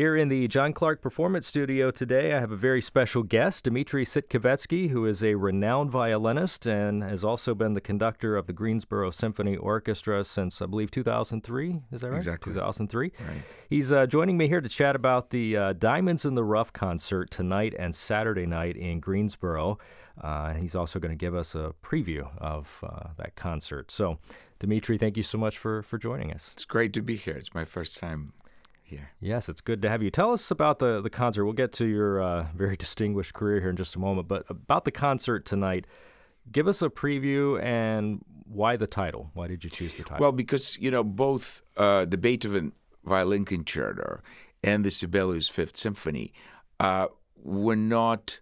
Here in the John Clark Performance Studio today, I have a very special guest, Dmitri Sitkovetsky, who is a renowned violinist and has also been the conductor of the Greensboro Symphony Orchestra since, I believe, 2003. Is that right? Exactly. 2003. Right. He's uh, joining me here to chat about the uh, Diamonds in the Rough concert tonight and Saturday night in Greensboro. Uh, he's also going to give us a preview of uh, that concert. So, Dmitri, thank you so much for, for joining us. It's great to be here. It's my first time here. Yes, it's good to have you. Tell us about the, the concert. We'll get to your uh, very distinguished career here in just a moment, but about the concert tonight, give us a preview and why the title? Why did you choose the title? Well, because, you know, both uh, the Beethoven Violin Concerto and the Sibelius Fifth Symphony uh, were not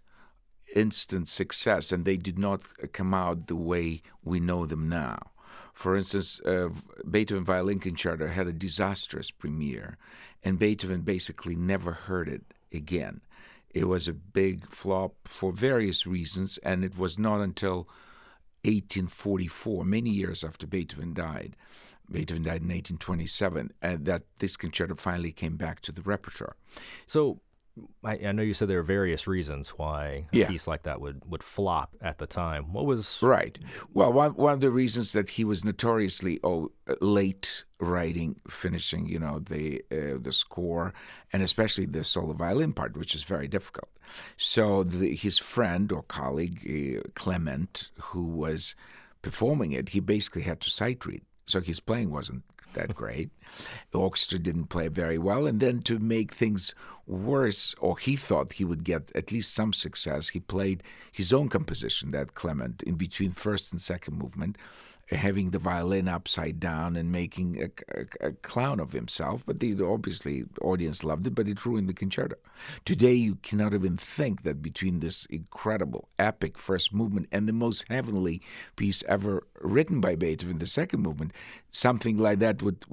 instant success and they did not come out the way we know them now. For instance, uh, Beethoven Violin Concerto had a disastrous premiere, and Beethoven basically never heard it again. It was a big flop for various reasons, and it was not until 1844, many years after Beethoven died, Beethoven died in 1827, and that this concerto finally came back to the repertoire. So, I, I, know you said there are various reasons why a yeah. piece like that would, would flop at the time. What was right? Well, one one of the reasons that he was notoriously oh, late writing, finishing, you know, the uh, the score, and especially the solo violin part, which is very difficult. So the, his friend or colleague uh, Clement, who was performing it, he basically had to sight read, so his playing wasn't that great. The orchestra didn't play very well. And then to make things worse, or he thought he would get at least some success, he played his own composition, that Clement, in between first and second movement, having the violin upside down and making a, a, a clown of himself. But the, obviously, the audience loved it, but it ruined the concerto. Today, you cannot even think that between this incredible, epic first movement and the most heavenly piece ever written by Beethoven, the second movement, something like that would,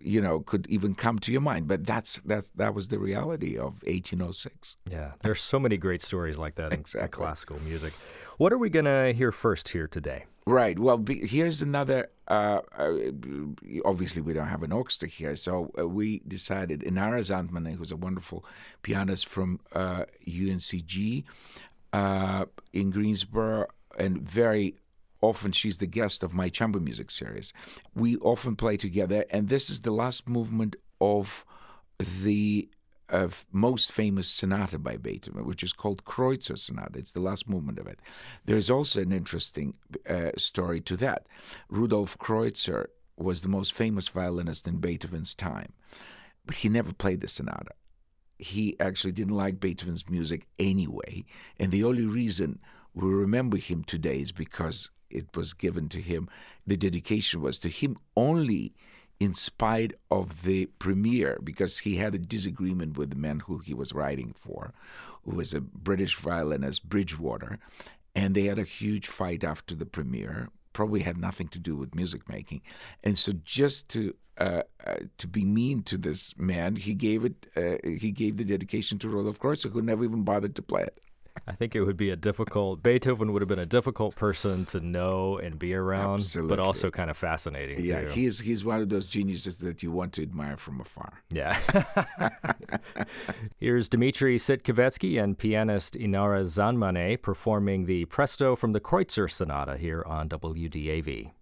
you know, could even come to your mind. But that's that that was the reality of 1806. Yeah, there's so many great stories like that in exactly. classical music. What are we going to hear first here today? Right. Well, be, here's another. Uh, uh, obviously, we don't have an orchestra here, so uh, we decided Inara Zandmane, who's a wonderful pianist from UNCG uh, in Greensboro, and very often she's the guest of my chamber music series. We often play together, and this is the last movement of the of most famous sonata by Beethoven, which is called Kreutzer Sonata. It's the last movement of it. There's also an interesting uh, story to that. Rudolf Kreutzer was the most famous violinist in Beethoven's time, but he never played the sonata. He actually didn't like Beethoven's music anyway, and the only reason we remember him today is because it was given to him. The dedication was to him only in spite of the premiere, because he had a disagreement with the man who he was writing for, who was a British violinist, Bridgetower, and they had a huge fight after the premiere. Probably had nothing to do with music making, and so just to uh, uh, to be mean to this man, he gave it. Uh, he gave the dedication to Rudolf Kreutzer, who never even bothered to play it. I think it would be a difficult. Beethoven would have been a difficult person to know and be around, Absolutely. but also kind of fascinating. Yeah, too. he's he's one of those geniuses that you want to admire from afar. Yeah. Here's Dmitri Sitkovetsky and pianist Inara Zandmane performing the Presto from the Kreutzer Sonata here on WDAV.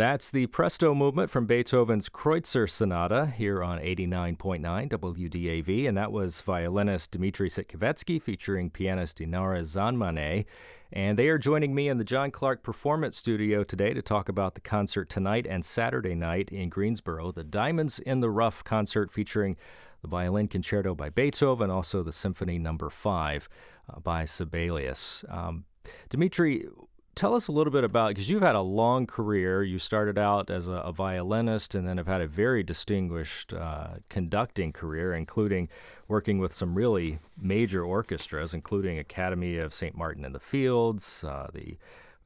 That's the Presto movement from Beethoven's Kreutzer Sonata here on 89.9 WDAV, and that was violinist Dmitri Sitkovetsky featuring pianist Inara Zandmane. And they are joining me in the John Clark Performance Studio today to talk about the concert tonight and Saturday night in Greensboro, the Diamonds in the Rough concert featuring the Violin Concerto by Beethoven, also the Symphony Number no. 5 uh, by Sibelius. Um, Dmitri, tell us a little bit about because you've had a long career. You started out as a, a violinist and then have had a very distinguished uh, conducting career, including working with some really major orchestras, including Academy of St. Martin in the Fields, uh, the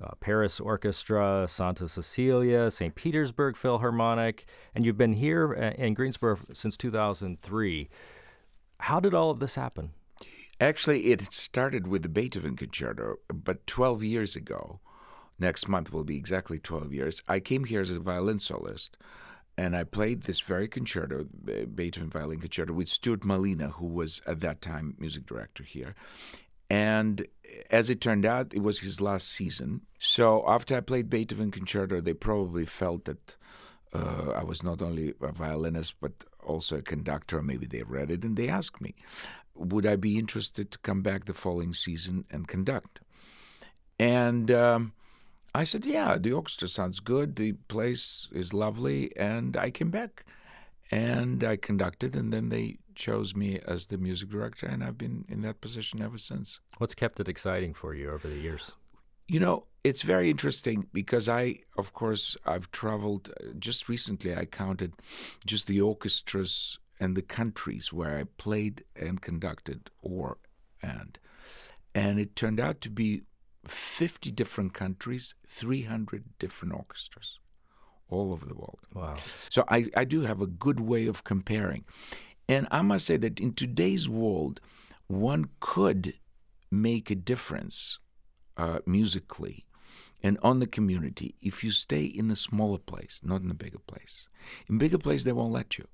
uh, Paris Orchestra, Santa Cecilia, St. Petersburg Philharmonic, and you've been here uh, in Greensboro since 2003. How did all of this happen? Actually, it started with the Beethoven Concerto, but 12 years ago, next month will be exactly 12 years, I came here as a violin soloist. And I played this very concerto, Beethoven Violin Concerto, with Stuart Malina, who was at that time music director here. And as it turned out, it was his last season. So after I played Beethoven Concerto, they probably felt that uh, I was not only a violinist, but also a conductor. Maybe they read it and they asked me would I be interested to come back the following season and conduct? And um, I said, yeah, the orchestra sounds good. The place is lovely. And I came back and I conducted, and then they chose me as the music director, and I've been in that position ever since. What's kept it exciting for you over the years? You know, it's very interesting because I, of course, I've traveled. Uh, just recently, I counted just the orchestras and the countries where I played and conducted or and and it turned out to be 50 different countries, 300 different orchestras all over the world. Wow. So I, I do have a good way of comparing. And I must say that in today's world, one could make a difference uh, musically and on the community if you stay in a smaller place, not in a bigger place. In bigger place, they won't let you.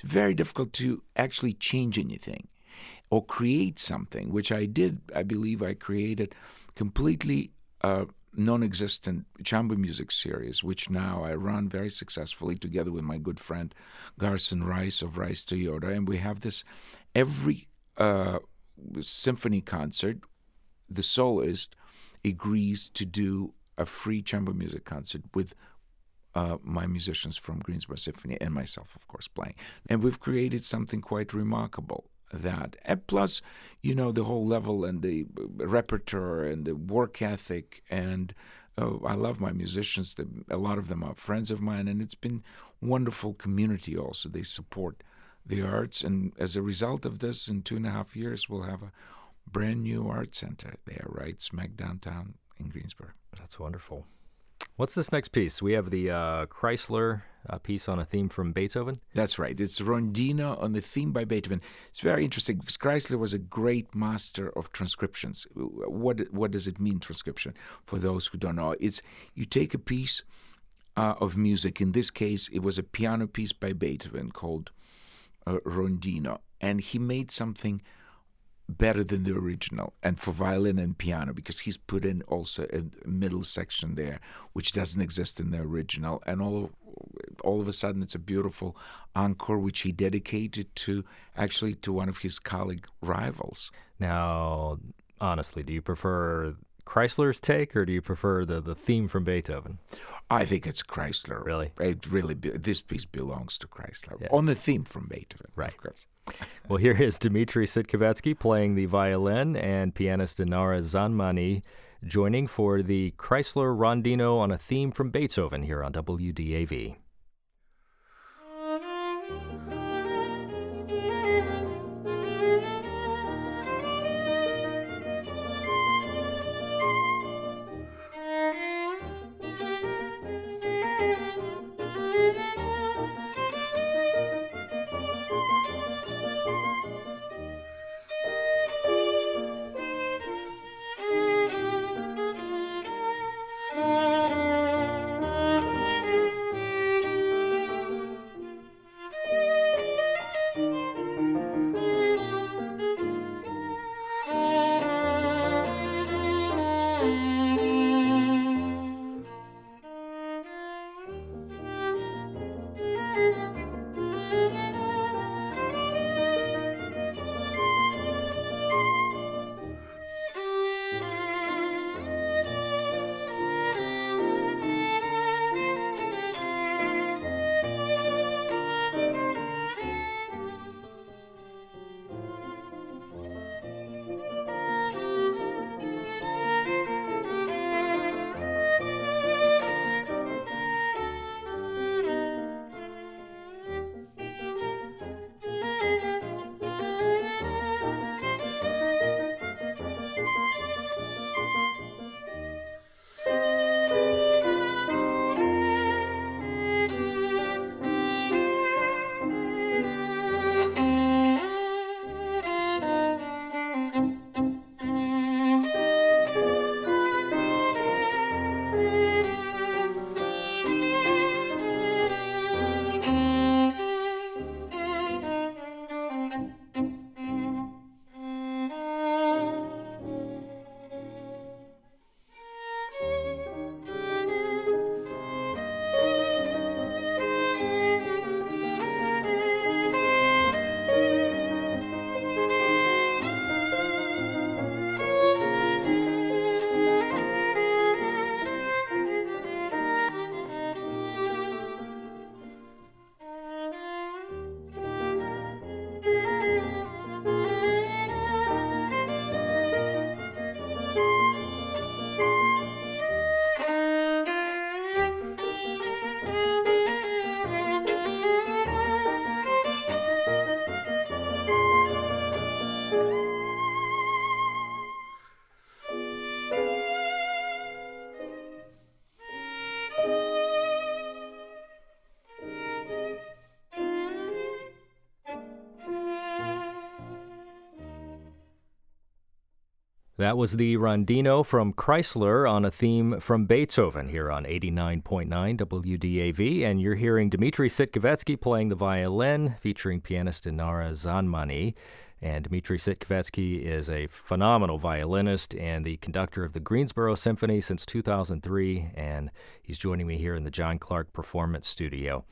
It's very difficult to actually change anything or create something, which I did. I believe I created completely uh, non existent chamber music series, which now I run very successfully together with my good friend Garson Rice of Rice Toyota. And we have this every uh, symphony concert, the soloist agrees to do a free chamber music concert with uh, my musicians from Greensboro Symphony and myself, of course, playing. And we've created something quite remarkable. That and plus, you know, the whole level and the repertoire and the work ethic, and uh, I love my musicians. a lot of them are friends of mine, and it's been wonderful community. Also, they support the arts, and as a result of this, in two and a half years, we'll have a brand new art center there, right smack downtown in Greensboro. That's wonderful. What's this next piece? We have the uh, Kreisler uh, piece on a theme from Beethoven. That's right. It's Rondino on the theme by Beethoven. It's very interesting because Kreisler was a great master of transcriptions. What what does it mean transcription? For those who don't know, it's you take a piece uh, of music. In this case, it was a piano piece by Beethoven called uh, Rondino, and he made something better than the original and for violin and piano because he's put in also a middle section there which doesn't exist in the original and all of, all of a sudden it's a beautiful encore which he dedicated to actually to one of his colleague rivals. Now honestly do you prefer Kreisler's take, or do you prefer the, the theme from Beethoven? I think it's Kreisler. Really? It really be, this piece belongs to Kreisler yeah. on the theme from Beethoven, right? Of course. well, here is Dmitri Sitkovetsky playing the violin and pianist Inara Zandmane joining for the Kreisler Rondino on a theme from Beethoven here on WDAV. That was the Rondino from Kreisler on a theme from Beethoven here on 89.9 WDAV. And you're hearing Dmitri Sitkovetsky playing the violin, featuring pianist Inara Zandmane. And Dmitri Sitkovetsky is a phenomenal violinist and the conductor of the Greensboro Symphony since 2003. And he's joining me here in the John Clark Performance Studio.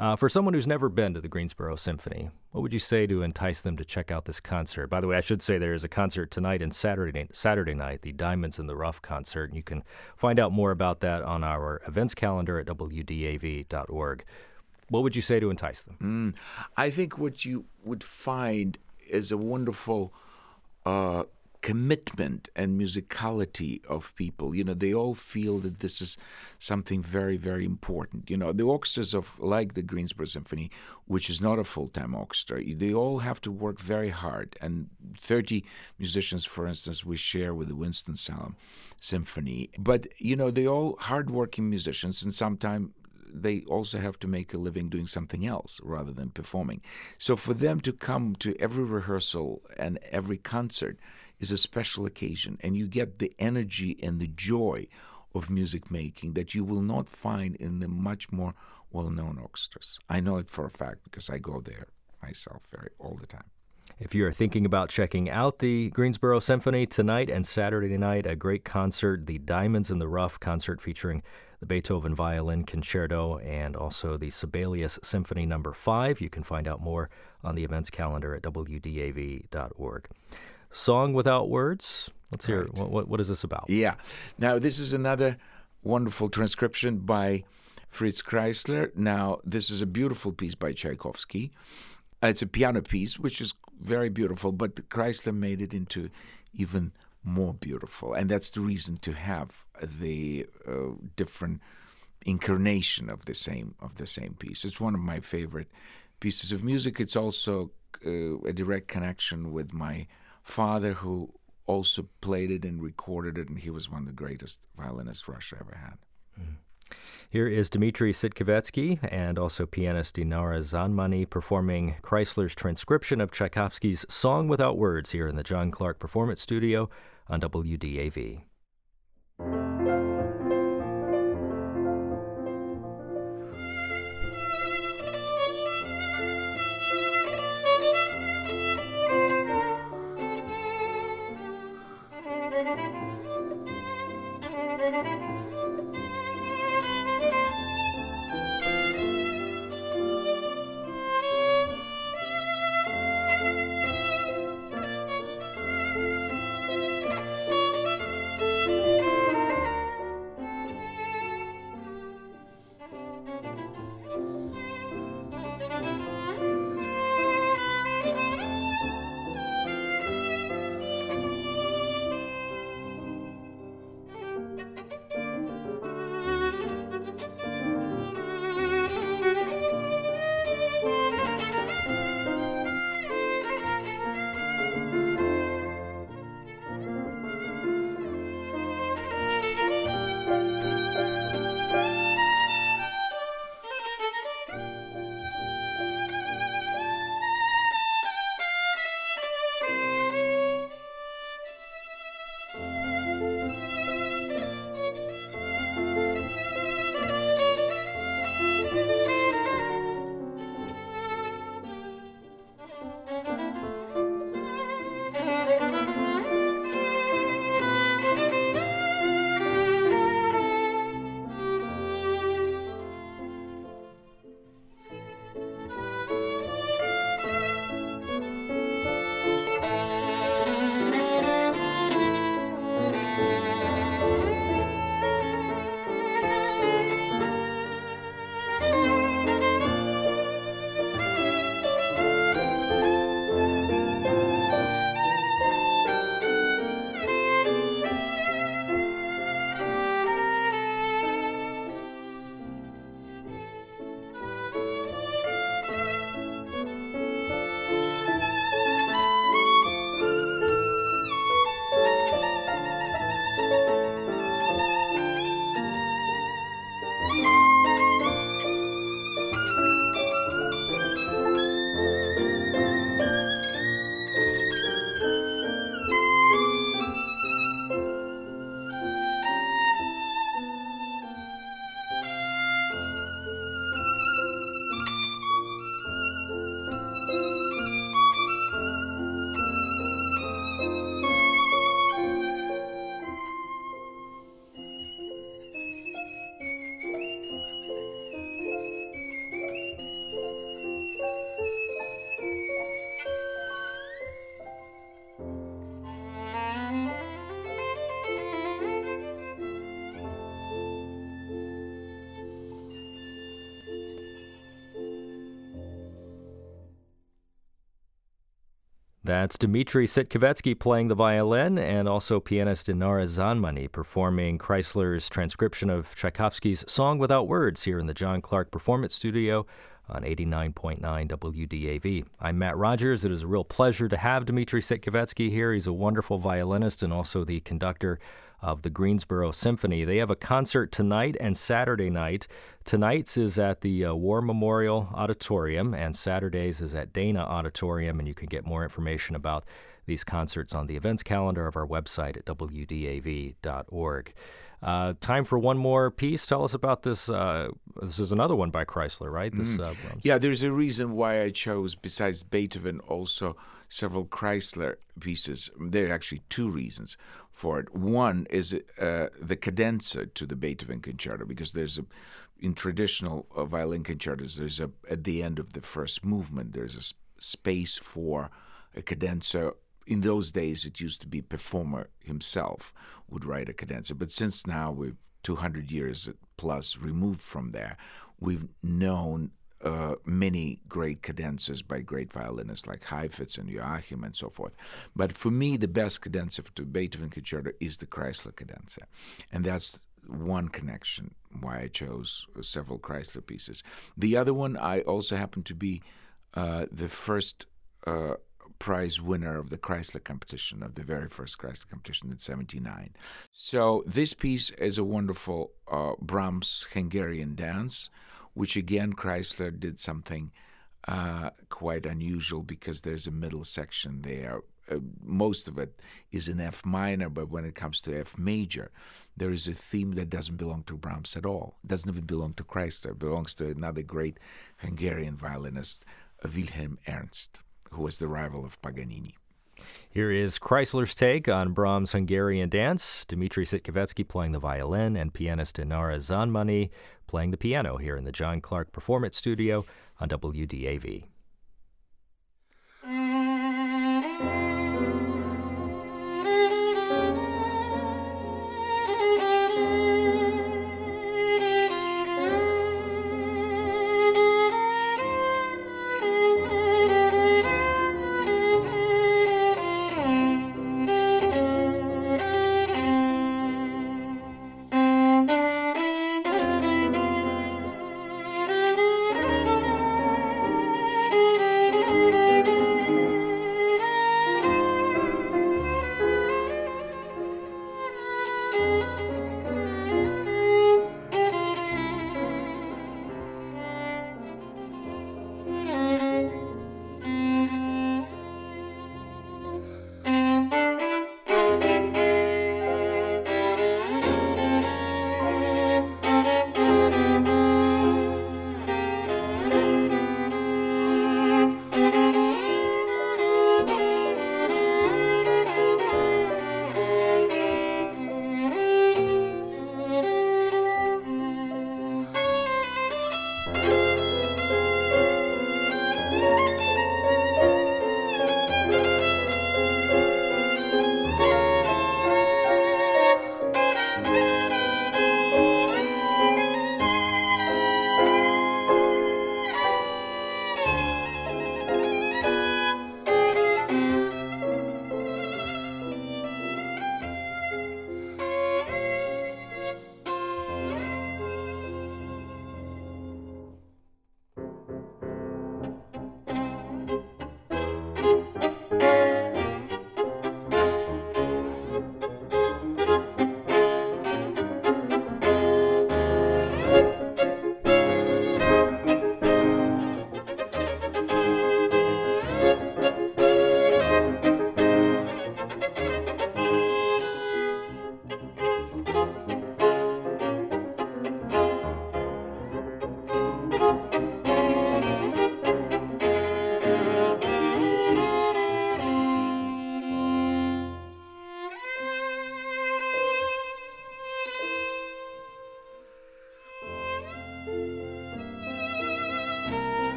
Uh, for someone who's never been to the Greensboro Symphony, what would you say to entice them to check out this concert? By the way, I should say there is a concert tonight and Saturday, Saturday night, the Diamonds in the Rough concert. And you can find out more about that on our events calendar at WDAV.org. What would you say to entice them? Mm, I think what you would find is a wonderful uh, commitment and musicality of people. You know, they all feel that this is something very, very important. You know, the orchestras of like the Greensboro Symphony, which is not a full-time orchestra, they all have to work very hard. And 30 musicians, for instance, we share with the Winston-Salem Symphony. But you know, they all hardworking musicians, and sometimes they also have to make a living doing something else rather than performing. So for them to come to every rehearsal and every concert is a special occasion, and you get the energy and the joy of music making that you will not find in the much more well known orchestras. I know it for a fact because I go there. myself very all the time. If you are thinking about checking out the Greensboro Symphony tonight and Saturday night, a great concert, the Diamonds in the Rough concert featuring the Beethoven Violin Concerto and also the Sibelius Symphony Number no. 5. You can find out more on the events calendar at wdav.org. Song Without Words. Let's hear right. what, what is this about? Yeah. Now, this is another wonderful transcription by Fritz Kreisler. Now, this is a beautiful piece by Tchaikovsky. It's a piano piece, which is very beautiful, but Kreisler made it into even more beautiful, and that's the reason to have the uh, different incarnation of the same of the same piece. It's one of my favorite pieces of music. It's also uh, a direct connection with my father, who also played it and recorded it, and he was one of the greatest violinists Russia ever had. Mm. Here is Dmitry Sitkovetsky and also pianist Dinara Zandmane performing Kreisler's transcription of Tchaikovsky's Song Without Words here in the John Clark Performance Studio on WDAV. That's Dmitry Sitkovetsky playing the violin and also pianist Dinara Zandmane performing Kreisler's transcription of Tchaikovsky's Song Without Words here in the John Clark Performance Studio on 89.9 WDAV. I'm Matt Rogers. It is a real pleasure to have Dmitry Sitkovetsky here. He's a wonderful violinist and also the conductor of the Greensboro Symphony. They have a concert tonight and Saturday night. Tonight's is at the uh, War Memorial Auditorium, and Saturday's is at Dana Auditorium, and you can get more information about these concerts on the events calendar of our website at wdav.org. Uh, time for one more piece. Tell us about this. Uh, this is another one by Kreisler, right? This. Mm. yeah, there's a reason why I chose, besides Beethoven, also several Kreisler pieces. There are actually two reasons for it. One is uh, the cadenza to the Beethoven concerto, because there's a in traditional uh, violin concertos, there's a at the end of the first movement, there's a space for a cadenza. In those days, it used to be performer himself would write a cadenza, but since now we're 200 years plus removed from there, we've known uh, many great cadenzas by great violinists like Heifetz and Joachim and so forth. But for me, the best cadenza to Beethoven concerto is the Kreisler cadenza, and that's one connection why I chose several Kreisler pieces. The other one, I also happen to be uh, the first uh, prize winner of the Kreisler competition, of the very first Kreisler competition in 79. So this piece is a wonderful uh, Brahms Hungarian dance, which again, Kreisler did something uh, quite unusual because there's a middle section there uh, most of it is in F minor, but when it comes to F major, there is a theme that doesn't belong to Brahms at all. It doesn't even belong to Kreisler. It belongs to another great Hungarian violinist, Wilhelm Ernst, who was the rival of Paganini. Here is Kreisler's take on Brahms' Hungarian dance. Dmitri Sitkovetsky playing the violin and pianist Inara Zandmane playing the piano here in the John Clark Performance Studio on WDAV.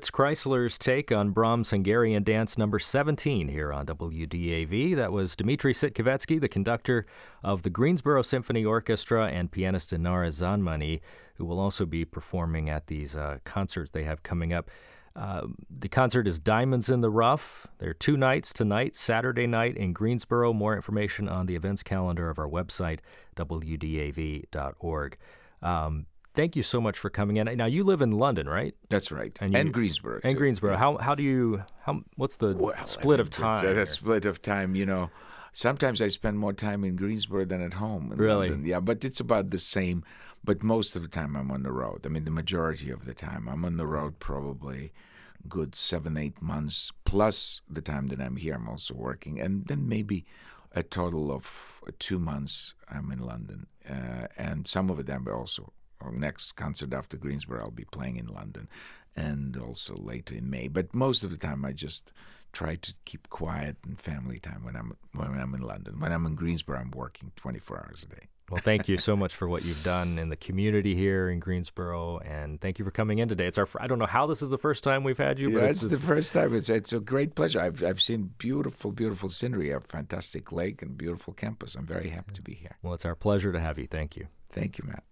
Fritz Kreisler's take on Brahms' Hungarian Dance number 17 here on WDAV. That was Dmitri Sitkovetsky, the conductor of the Greensboro Symphony Orchestra and pianist Inara Zandmane, who will also be performing at these uh, concerts they have coming up. Uh, the concert is Diamonds in the Rough. There are two nights tonight, Saturday night in Greensboro. More information on the events calendar of our website, wdav.org. Um, thank you so much for coming in. Now you live in London, right? That's right, and, you, and Greensboro. And too. Greensboro. Yeah. How how do you how what's the well, split of time? The split of time, you know. Sometimes I spend more time in Greensboro than at home. really? London. Yeah, but it's about the same. But most of the time I'm on the road. I mean, the majority of the time I'm on the road, probably good seven, eight months, plus the time that I'm here. I'm also working, and then maybe a total of two months I'm in London, uh, and some of them also our next concert after Greensboro, I'll be playing in London, and also later in May. But most of the time, I just try to keep quiet and family time when I'm when I'm in London. When I'm in Greensboro, I'm working 24 hours a day. Well, thank you so much for what you've done in the community here in Greensboro, and thank you for coming in today. It's our I don't know how this is the first time we've had you, but yeah, it's, it's, the first time. It's it's a great pleasure. I've I've seen beautiful, beautiful scenery, a fantastic lake, and beautiful campus. I'm very happy to be here. Well, it's our pleasure to have you. Thank you. Thank you, Matt.